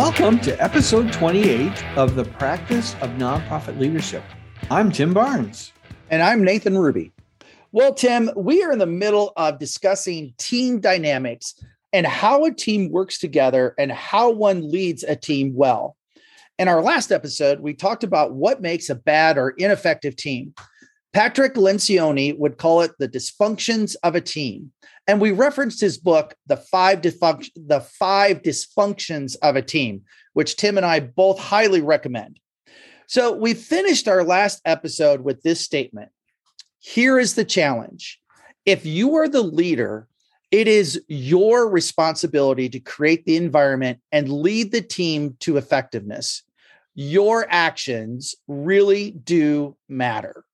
Welcome to episode 28 of the Practice of Nonprofit Leadership. I'm Tim Barnes. And I'm Nathan Ruby. Well, Tim, we are in the middle of discussing team dynamics and how a team works together and how one leads a team well. In our last episode, we talked about what makes a bad or ineffective team. Patrick Lencioni would call it the dysfunctions of a team. And we referenced his book, The Five, the Five Dysfunctions of a Team, which Tim and I both highly recommend. So we finished our last episode with this statement Here is the challenge. If you are the leader, it is your responsibility to create the environment and lead the team to effectiveness. Your actions really do matter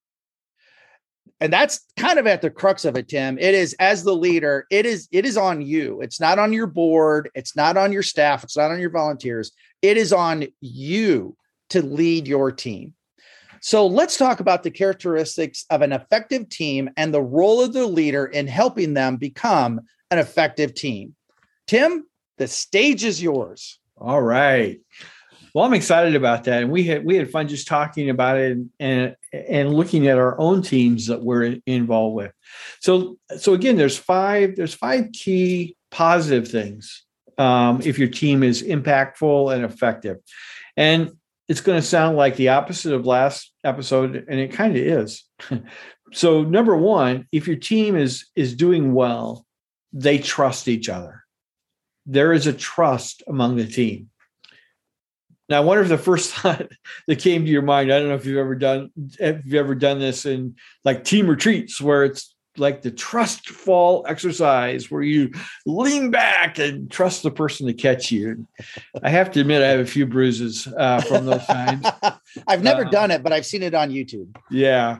and that's kind of at the crux of it tim. It is as the leader it is it is on you. It's not on your board. It's not on your staff. It's not on your volunteers. It is on you to lead your team. So let's talk about the characteristics of an effective team and the role of the leader in helping them become an effective team. Tim the stage is yours. All right. Well, I'm excited about that, and we had we had fun just talking about it and and, looking at our own teams that we're involved with. So so again, there's five there's five key positive things um, if your team is impactful and effective, and it's going to sound like the opposite of last episode, and it kind of is. so number one, if your team is is doing well, they trust each other. There is a trust among the team now, I wonder if the first thought that came to your mind, I don't know if you've ever done, if you've ever done this in like team retreats where it's like the trust fall exercise where you lean back and trust the person to catch you. I have to admit, I have a few bruises uh, from those times. I've never uh, done it, but I've seen it on YouTube. Yeah.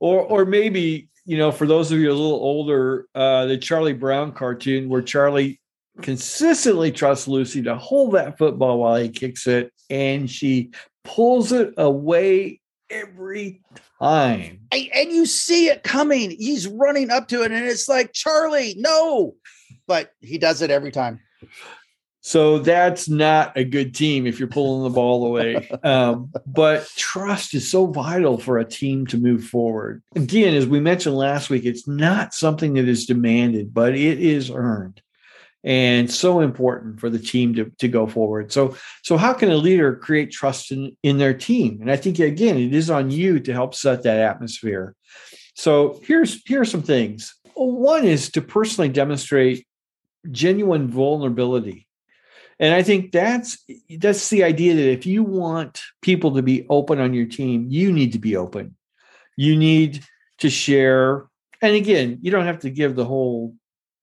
Or, or maybe, you know, for those of you a little older, uh, the Charlie Brown cartoon where Charlie consistently trusts Lucy to hold that football while he kicks it, and she pulls it away every time. And you see it coming. He's running up to it, and it's like, Charlie, no. But he does it every time. So that's not a good team if you're pulling the ball away. Um, but trust is so vital for a team to move forward. Again, as we mentioned last week, it's not something that is demanded, but it is earned and so important for the team to, to go forward. So, so how can a leader create trust in, in their team? And I think again, it is on you to help set that atmosphere. So here's here are some things. One is to personally demonstrate genuine vulnerability. And I think that's that's the idea that if you want people to be open on your team, you need to be open. You need to share. And again, you don't have to give the whole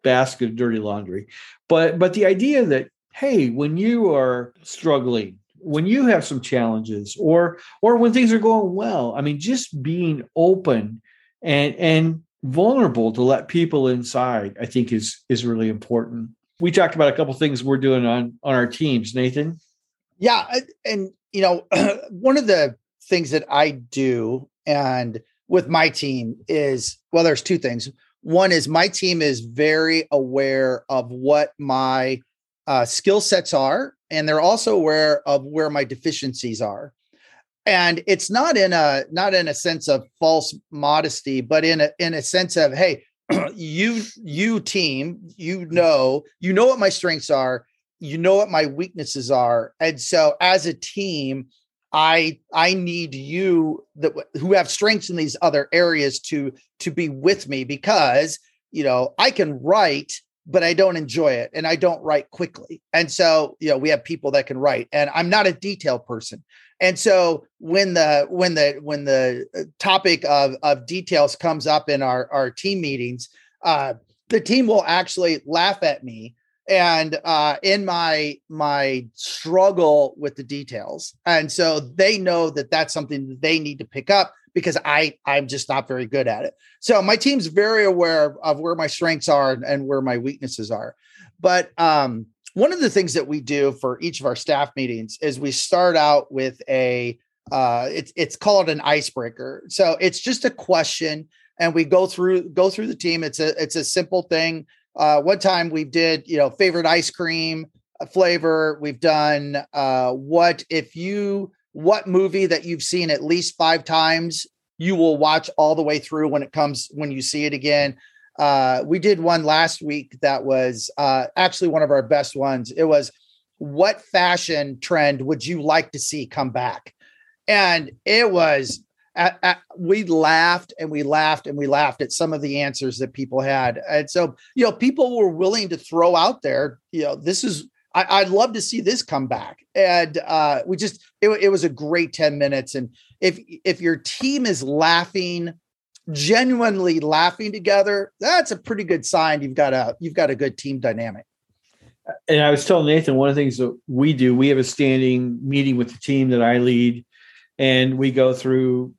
basket of dirty laundry. But but the idea that hey, when you are struggling, when you have some challenges, or or when things are going well, I mean, just being open and and vulnerable to let people inside, I think is is really important. We talked about a couple things we're doing on on our teams, Nathan. Yeah, and you know, one of the things that I do and with my team is well, there's two things one is my team is very aware of what my uh, skill sets are, and they're also aware of where my deficiencies are. And it's not in a not in a sense of false modesty, but in a in a sense of hey, you you team, you know, you know what my strengths are, you know what my weaknesses are, and so as a team, I I need you that who have strengths in these other areas to to be with me because you know I can write but I don't enjoy it and I don't write quickly. And so, you know, we have people that can write and I'm not a detail person. And so when the when the when the uh, topic of of details comes up in our our team meetings, uh the team will actually laugh at me and uh, in my my struggle with the details and so they know that that's something that they need to pick up because i i'm just not very good at it. So my team's very aware of, where my strengths are and where my weaknesses are. But um, one of the things that we do for each of our staff meetings is we start out with a uh, it's it's called an icebreaker. So it's just a question and we go through go through the team. It's a it's a simple thing uh, one time we did, you know, favorite ice cream, flavor. We've done uh, what if you what movie that you've seen at least five times you will watch all the way through when it comes when you see it again. Uh, we did one last week that was uh, actually one of our best ones. It was what fashion trend would you like to see come back? And it was at, at, we laughed and we laughed and we laughed at some of the answers that people had. And so, you know, people were willing to throw out there, you know, this is, I, would love to see this come back. And uh, we just, it, it was a great 10 minutes. And if, if your team is laughing, genuinely laughing together, that's a pretty good sign you've got a, you've got a good team dynamic. And I was telling Nathan, one of the things that we do, we have a standing meeting with the team that I lead and we go through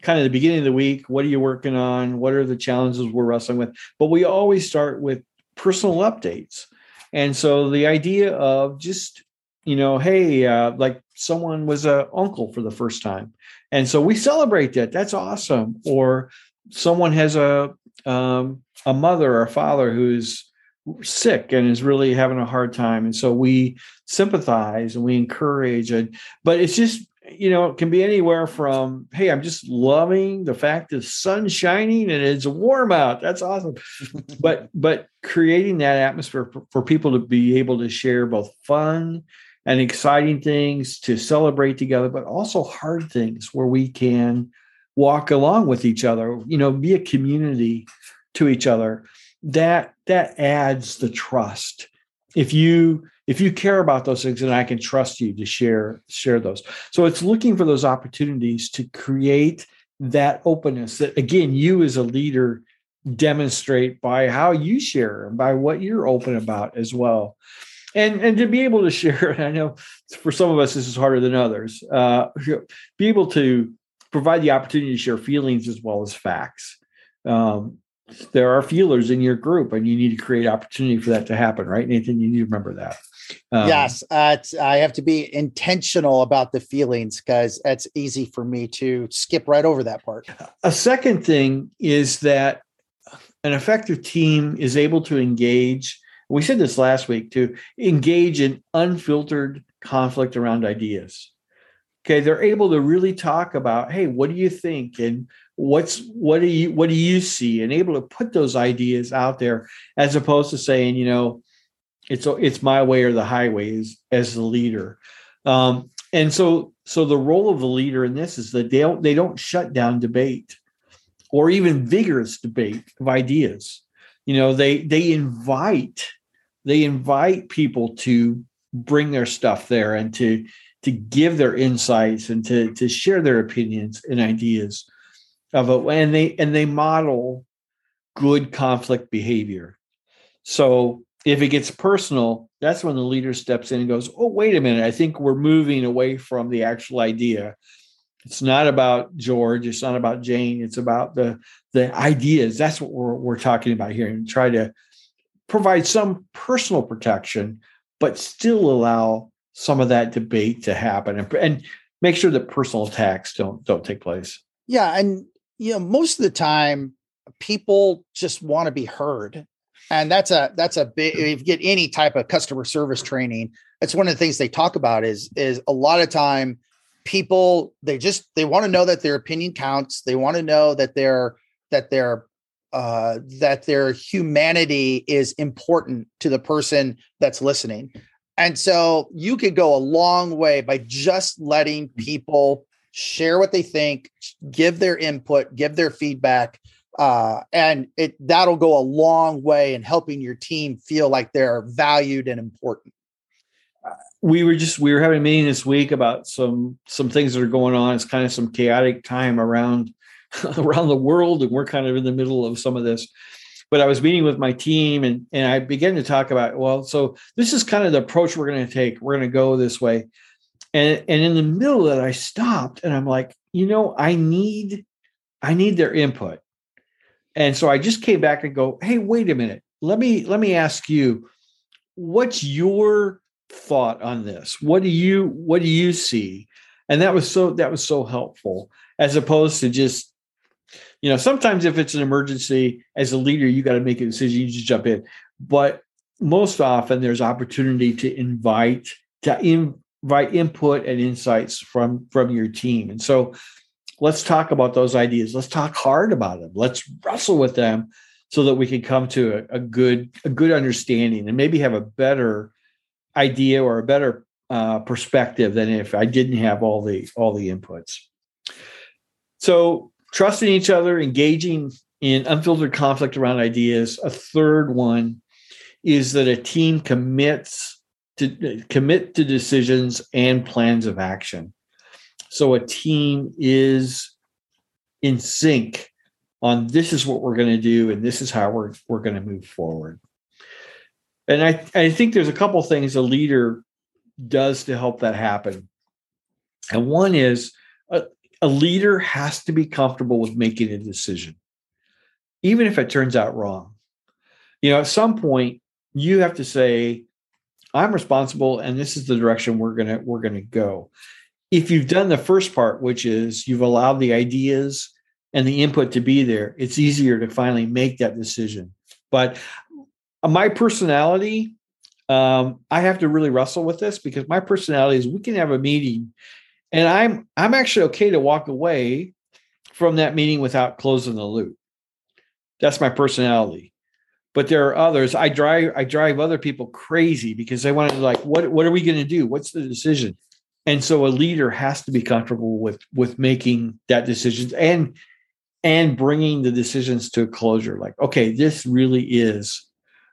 kind of the beginning of the week what are you working on? What are the challenges we're wrestling with? But we always start with personal updates. And so the idea of just you know hey uh, like someone was a uncle for the first time. And so we celebrate that. That's awesome. Or someone has a um, a mother or a father who's sick and is really having a hard time. And so we sympathize and we encourage. And but it's just you know, it can be anywhere from, hey, I'm just loving the fact the sun's shining and it's warm out. That's awesome. but but creating that atmosphere for, for, people to be able to share both fun and exciting things to celebrate together, but also hard things where we can walk along with each other, you know, be a community to each other. That that adds the trust. If you if you care about those things and i can trust you to share share those. So it's looking for those opportunities to create that openness that again you as a leader demonstrate by how you share and by what you're open about as well. And and to be able to share i know for some of us this is harder than others uh, be able to provide the opportunity to share feelings as well as facts. Um, there are feelers in your group and you need to create opportunity for that to happen right nathan? You need to remember that um, yes, uh, I have to be intentional about the feelings because it's easy for me to skip right over that part. A second thing is that an effective team is able to engage. We said this last week to engage in unfiltered conflict around ideas. Okay, they're able to really talk about, hey, what do you think, and what's what do you what do you see, and able to put those ideas out there as opposed to saying, you know, it's it's my way or the highway as, as the leader. Um, and so so the role of the leader in this is that they don't they don't shut down debate or even vigorous debate of ideas. You know, they they invite they invite people to bring their stuff there and to to give their insights and to to share their opinions and ideas of it and they and they model good conflict behavior so if it gets personal, that's when the leader steps in and goes, Oh, wait a minute. I think we're moving away from the actual idea. It's not about George. It's not about Jane. It's about the, the ideas. That's what we're, we're talking about here and try to provide some personal protection, but still allow some of that debate to happen and, and make sure that personal attacks don't, don't take place. Yeah. And, you know, most of the time, people just want to be heard and that's a that's a big if you get any type of customer service training that's one of the things they talk about is is a lot of time people they just they want to know that their opinion counts. They want to know that their that their uh that their humanity is important to the person that's listening. And so you could go a long way by just letting people share what they think give their input give their feedback uh, and it that'll go a long way in helping your team feel like they're valued and important. We were just we were having a meeting this week about some some things that are going on. It's kind of some chaotic time around around the world and we're kind of in the middle of some of this. But i was meeting with my team and and i began to talk about well so this is kind of the approach we're going to take. We're going to go this way. And and in the middle of that i stopped and i'm like you know i need i need their input and so I just came back and go, hey, wait a minute. Let me let me ask you, what's your thought on this? What do you what do you see? And that was so that was so helpful, as opposed to just, you know, sometimes if it's an emergency as a leader, you got to make a decision, you just jump in. But most often there's opportunity to invite to invite input and insights from from your team and so let's talk about those ideas let's talk hard about them let's wrestle with them so that we can come to a, a good a good understanding and maybe have a better idea or a better uh, perspective than if I didn't have all the all the inputs. So trusting each other, engaging in unfiltered conflict around ideas. A third one is that a team commits to commit to decisions and plans of action. So a team is in sync on this is what we're going to do and this is how we're we're going to move forward. And I, I think there's a couple things a leader does to help that happen. And one is a, a leader has to be comfortable with making a decision, even if it turns out wrong. You know, at some point, you have to say, I'm responsible and this is the direction we're gonna we're gonna go. If you've done the first part, which is you've allowed the ideas and the input to be there, it's easier to finally make that decision. But my personality, um, I have to really wrestle with this because my personality is we can have a meeting and I'm I'm actually okay to walk away from that meeting without closing the loop. That's my personality. But there are others. I drive I drive other people crazy because they want to like, what what are we going to do? What's the decision? And so a leader has to be comfortable with with making that decision and and bringing the decisions to a closure. Like, okay, this really is,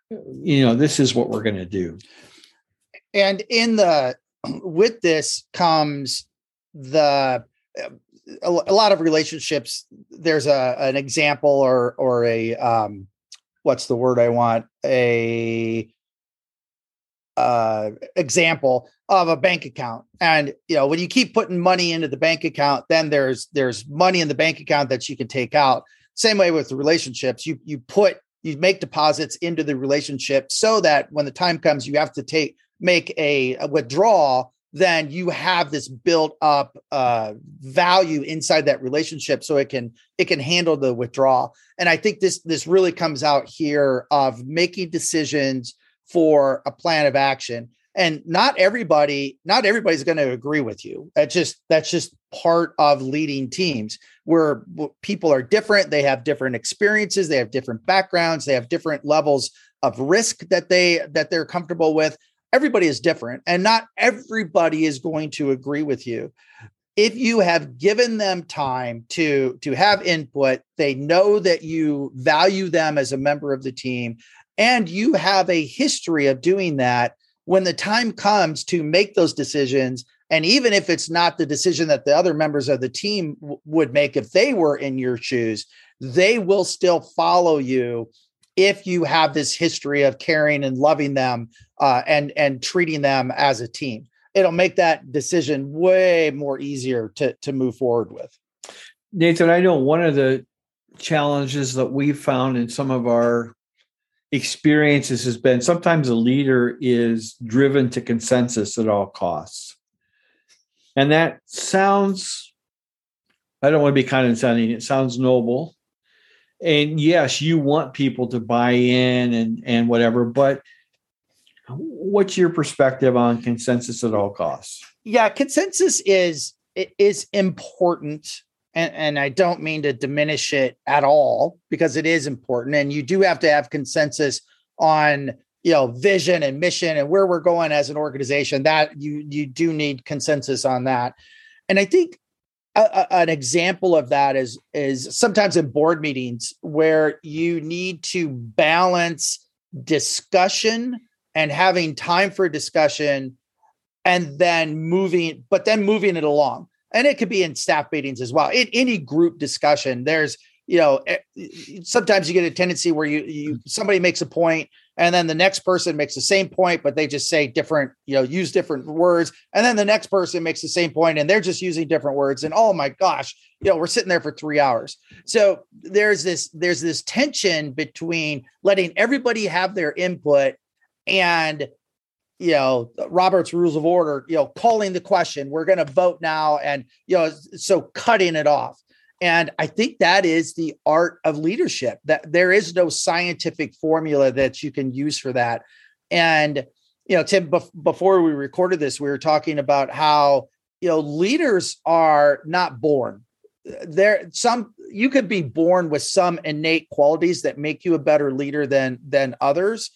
you know, this is what we're going to do. And in the with this comes the a, lot of relationships. There's a an example or or a um, what's the word I want a uh, example of a bank account. And you know when you keep putting money into the bank account then there's there's money in the bank account that you can take out. Same way with the relationships. You you put you make deposits into the relationship so that when the time comes you have to take make a, a withdrawal then you have this built up uh, value inside that relationship so it can it can handle the withdrawal. And i think this this really comes out here of making decisions for a plan of action and not everybody not everybody's going to agree with you. That's just that's just part of leading teams where people are different they have different experiences they have different backgrounds they have different levels of risk that they that they're comfortable with. Everybody is different and not everybody is going to agree with you. If you have given them time to to have input they know that you value them as a member of the team and you have a history of doing that when the time comes to make those decisions. And even if it's not the decision that the other members of the team w- would make if they were in your shoes they will still follow you if you have this history of caring and loving them uh, and and treating them as a team. It'll make that decision way more easier to to move forward with. Nathan i know one of the challenges that we've found in some of our experiences has been sometimes a leader is driven to consensus at all costs. And that sounds, I don't want to be condescending, it sounds noble. And yes, you want people to buy in and, and whatever, but what's your perspective on consensus at all costs? Yeah, consensus is is important and, and I don't mean to diminish it at all because it is important. And you do have to have consensus on you know vision and mission and where we're going as an organization. That you you do need consensus on that. And I think a, a, an example of that is is sometimes in board meetings where you need to balance discussion and having time for discussion and then moving but then moving it along and it could be in staff meetings as well. In any group discussion, there's you know eh, sometimes you get a tendency where you you somebody makes a point and then the next person makes the same point but they just say different you know use different words and then the next person makes the same point and they're just using different words and oh my gosh you know we're sitting there for 3 hours so there's this there's this tension between letting everybody have their input and you know robert's rules of order you know calling the question we're going to vote now and you know so cutting it off and i think that is the art of leadership that there is no scientific formula that you can use for that and you know, Tim, bef- before we recorded this, we were talking about how you know leaders are not born. There, some you could be born with some innate qualities that make you a better leader than than others,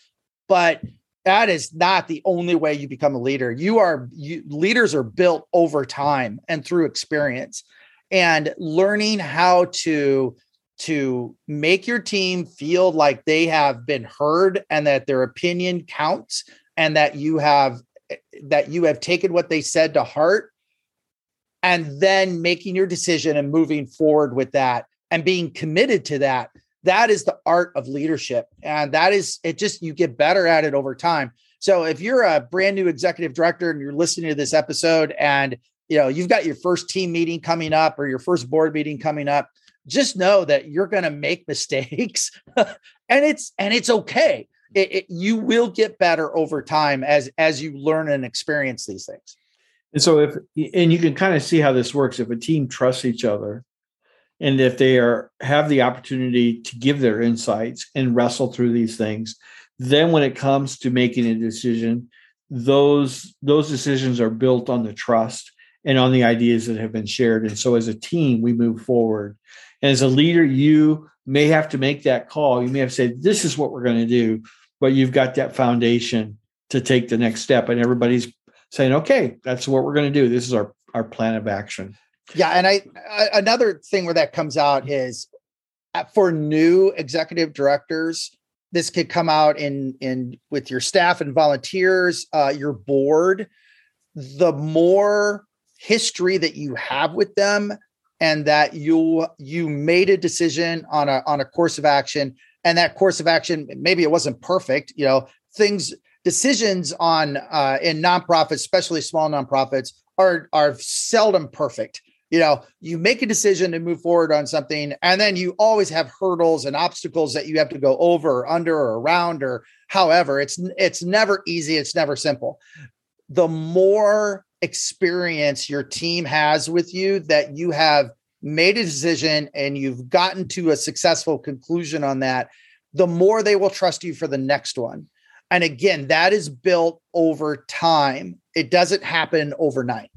but that is not the only way you become a leader. You are you, leaders are built over time and through experience, and learning how to to make your team feel like they have been heard and that their opinion counts and that you have that you have taken what they said to heart and then making your decision and moving forward with that and being committed to that that is the art of leadership and that is it just you get better at it over time. So if you're a brand new executive director and you're listening to this episode and you know you've got your first team meeting coming up or your first board meeting coming up just know that you're going to make mistakes and it's and it's okay. It, it, you will get better over time as as you learn and experience these things. And so if and you can kind of see how this works. If a team trusts each other and if they are have the opportunity to give their insights and wrestle through these things, then when it comes to making a decision, those those decisions are built on the trust and on the ideas that have been shared. And so as a team, we move forward. And as a leader, you may have to make that call. You may have say, this is what we're going to do but you've got that foundation to take the next step and everybody's saying okay that's what we're going to do this is our our plan of action yeah and i another thing where that comes out is uh, for new executive directors this could come out in in with your staff and volunteers uh, your board. The more history that you have with them and that you you made a decision on a on a course of action and that course of action maybe it wasn't perfect you know things decisions on uh, in nonprofits especially small nonprofits are are seldom perfect you know you make a decision to move forward on something and then you always have hurdles and obstacles that you have to go over or under or around or however it's it's never easy it's never simple the more experience your team has with you that you have made a decision and you've gotten to a successful conclusion on that, the more they will trust you for the next one. And again, that is built over time. It doesn't happen overnight.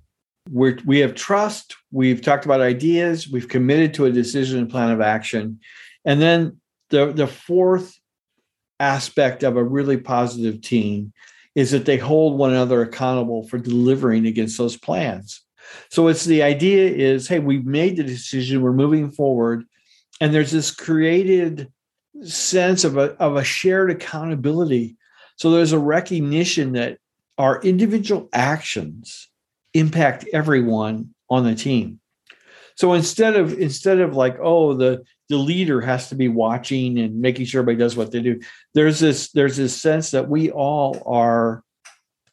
We're, we have trust. We've talked about ideas. We've committed to a decision and plan of action. And then the, the fourth aspect of a really positive team is that they hold one another accountable for delivering against those plans. So it's the idea is, hey, we've made the decision, we're moving forward, and there's this created sense of a, of a shared accountability. So there's a recognition that our individual actions impact everyone on the team. So instead of instead of like, oh, the the leader has to be watching and making sure everybody does what they do, there's this there's this sense that we all are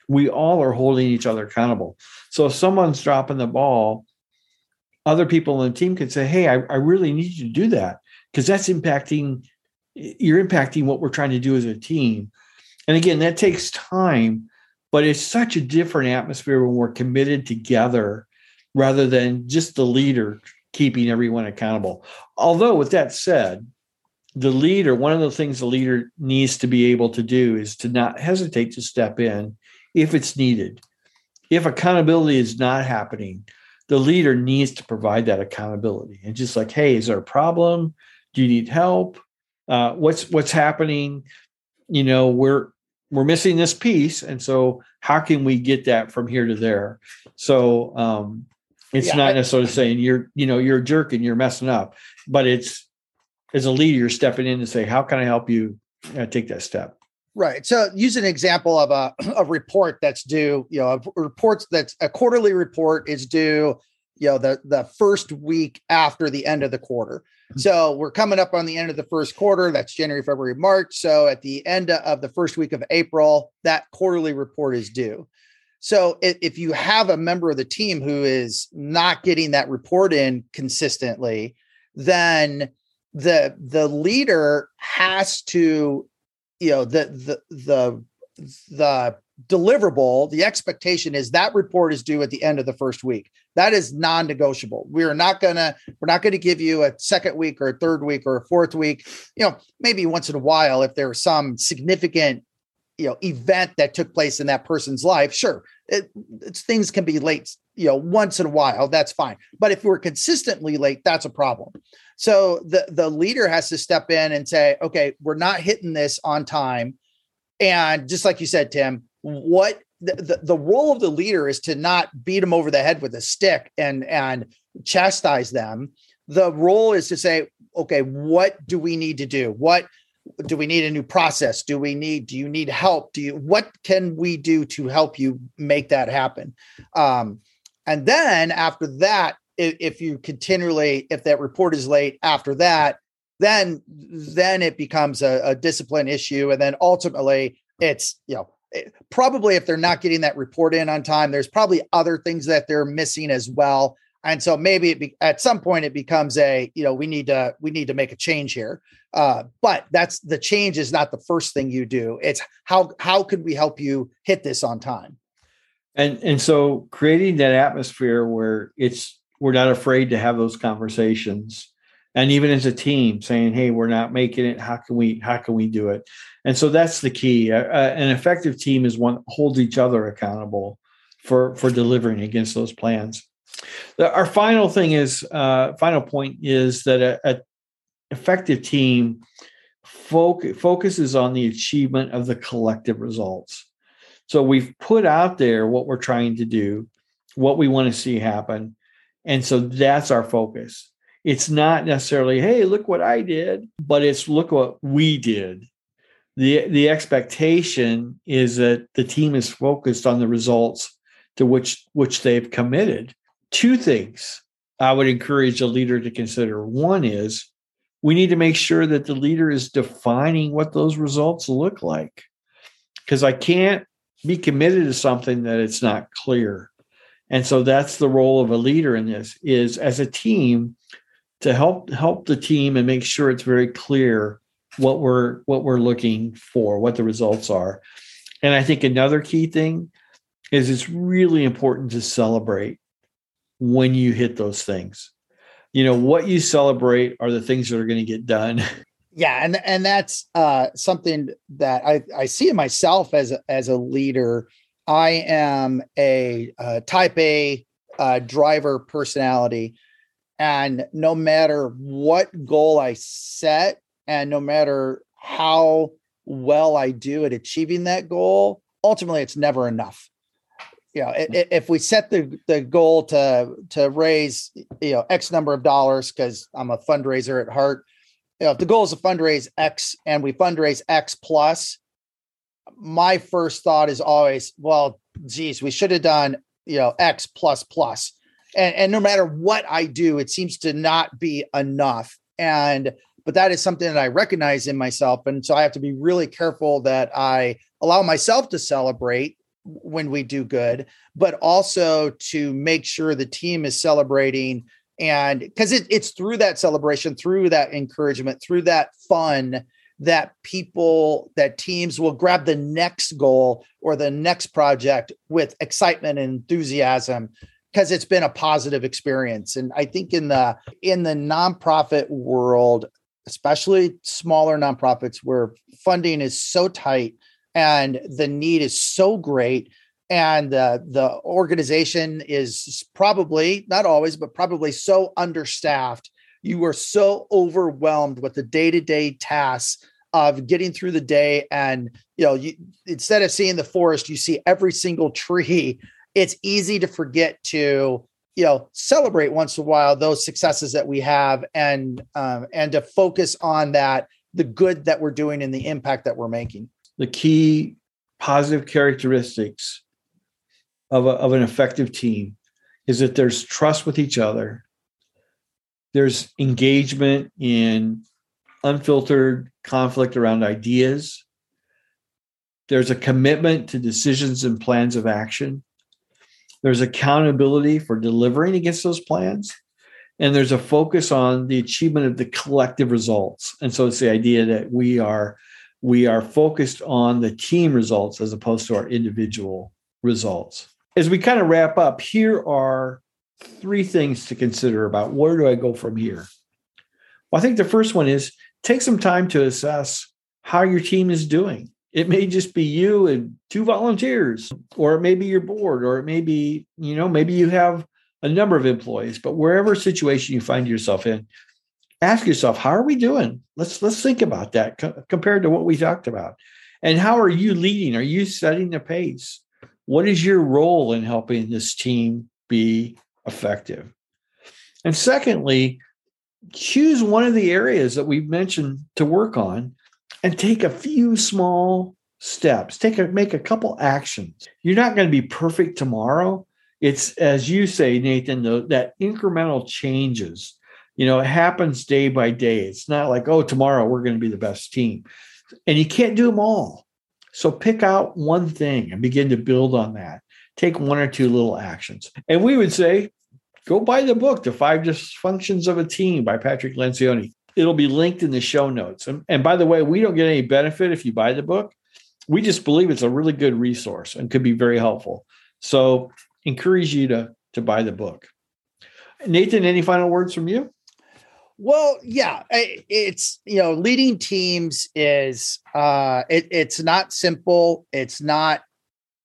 we all are holding each other accountable. So if someone's dropping the ball, other people on the team can say, Hey, I, I really need you to do that because that's impacting, you're impacting what we're trying to do as a team. And again, that takes time, but it's such a different atmosphere when we're committed together rather than just the leader keeping everyone accountable. Although, with that said, the leader, one of the things the leader needs to be able to do is to not hesitate to step in if it's needed. If accountability is not happening, the leader needs to provide that accountability and just like, hey, is there a problem? Do you need help? Uh, what's what's happening? You know, we're we're missing this piece, and so how can we get that from here to there? So um, it's yeah, not necessarily saying you're you know you're a jerk and you're messing up, but it's as a leader you're stepping in to say, how can I help you uh, take that step? Right. So use an example of a, a report that's due, you know, a report that's a quarterly report is due, you know, the, the first week after the end of the quarter. Mm-hmm. So we're coming up on the end of the first quarter. That's January, February, March. So at the end of the first week of April, that quarterly report is due. So if you have a member of the team who is not getting that report in consistently, then the the leader has to you know the the the the deliverable the expectation is that report is due at the end of the first week that is non-negotiable. We're not gonna we're not gonna give you a second week or a third week or a fourth week. You know maybe once in a while if there's some significant you know event that took place in that person's life sure it, things can be late you know once in a while that's fine. But if we're consistently late that's a problem. So the the leader has to step in and say okay we're not hitting this on time. And just like you said tim what the, the, role of the leader is to not beat them over the head with a stick and and chastise them. The role is to say okay what do we need to do? What do we need a new process? Do we need do you need help? Do you what can we do to help you make that happen? Um, and then after that if, if you continually if that report is late after that then then it becomes a, a discipline issue. And then ultimately it's you know probably if they're not getting that report in on time there's probably other things that they're missing as well. And so maybe be, at some point it becomes a you know we need to we need to make a change here. Uh, but that's the change is not the first thing you do. It's how how could we help you hit this on time? And and so creating that atmosphere where it's we're not afraid to have those conversations and even as a team saying hey we're not making it. How can we how can we do it? And so that's the key. Uh, an effective team is one holds each other accountable for for delivering against those plans. The, our final thing is uh, final point is that a, a effective team foc- focuses on the achievement of the collective results. So we've put out there what we're trying to do, what we want to see happen, and so that's our focus. It's not necessarily, hey, look what I did, but it's look what we did. The, the expectation is that the team is focused on the results to which which they've committed two things I would encourage a leader to consider. One is we need to make sure that the leader is defining what those results look like. Because I can't be committed to something that it's not clear. And so that's the role of a leader in this is as a team to help help the team and make sure it's very clear what we're what we're looking for, what the results are. And I think another key thing is it's really important to celebrate when you hit those things. You know, what you celebrate are the things that are going to get done. Yeah, and and that's uh, something that I, I see in myself as a, as a leader. I am a, a type A uh, driver personality, and no matter what goal I set, and no matter how well I do at achieving that goal, ultimately it's never enough. You know, mm. if we set the, the goal to to raise you know X number of dollars, because I'm a fundraiser at heart, you know, if the goal is to fundraise X and we fundraise X plus, my first thought is always, well, geez, we should have done you know X plus plus, and and no matter what I do, it seems to not be enough, and but that is something that I recognize in myself, and so I have to be really careful that I allow myself to celebrate when we do good, but also to make sure the team is celebrating. And because it, it's through that celebration, through that encouragement, through that fun that people, that teams will grab the next goal or the next project with excitement and enthusiasm because it's been a positive experience. And I think in the in the nonprofit world, especially smaller nonprofits where funding is so tight and the need is so great and uh, the organization is probably not always but probably so understaffed you are so overwhelmed with the day-to-day tasks of getting through the day and you know you instead of seeing the forest you see every single tree it's easy to forget to you know celebrate once in a while those successes that we have and um, and to focus on that the good that we're doing and the impact that we're making. The key positive characteristics of, a, of an effective team is that there's trust with each other, there's engagement in unfiltered conflict around ideas, there's a commitment to decisions and plans of action, there's accountability for delivering against those plans. And there's a focus on the achievement of the collective results. And so it's the idea that we are we are focused on the team results as opposed to our individual results. As we kind of wrap up, here are three things to consider about where do I go from here? Well, I think the first one is take some time to assess how your team is doing. It may just be you and two volunteers, or it may be your board, or it may be, you know, maybe you have a number of employees, but wherever situation you find yourself in, ask yourself, how are we doing? Let's let's think about that co- compared to what we talked about. And how are you leading? Are you setting the pace? What is your role in helping this team be effective? And secondly, choose one of the areas that we've mentioned to work on and take a few small steps. Take a make a couple actions. You're not going to be perfect tomorrow. It's as you say, Nathan, the, that incremental changes. You know, it happens day by day. It's not like, oh, tomorrow we're going to be the best team. And you can't do them all. So pick out one thing and begin to build on that. Take one or two little actions. And we would say, go buy the book, The Five Dysfunctions of a Team by Patrick Lencioni. It'll be linked in the show notes. And, and by the way, we don't get any benefit if you buy the book. We just believe it's a really good resource and could be very helpful. So encourage you to, to buy the book. Nathan, any final words from you? Well, yeah, it's you know, leading teams is uh it, it's not simple, it's not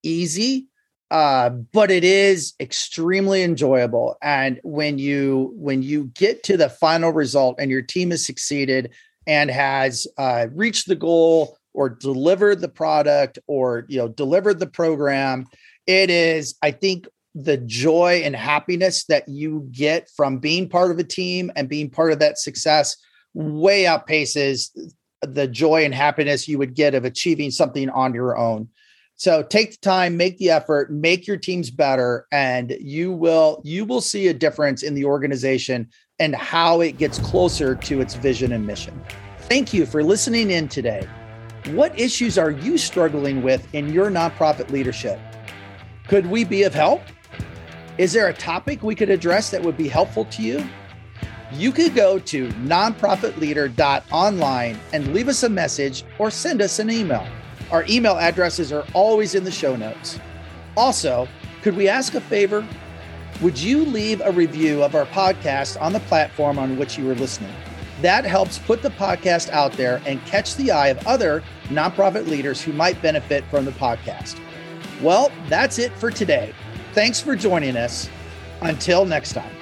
easy, uh, but it is extremely enjoyable. And when you when you get to the final result and your team has succeeded and has uh, reached the goal or delivered the product or you know delivered the program, it is, I think, the joy and happiness that you get from being part of a team and being part of that success way outpaces the joy and happiness you would get of achieving something on your own. So take the time, make the effort, make your teams better and you will you will see a difference in the organization and how it gets closer to its vision and mission. Thank you for listening in today. What issues are you struggling with in your nonprofit leadership? Could we be of help? Is there a topic we could address that would be helpful to you? You could go to nonprofitleader.online and leave us a message or send us an email. Our email addresses are always in the show notes. Also, could we ask a favor? Would you leave a review of our podcast on the platform on which you are listening? That helps put the podcast out there and catch the eye of other nonprofit leaders who might benefit from the podcast. Well, that's it for today. Thanks for joining us. Until next time.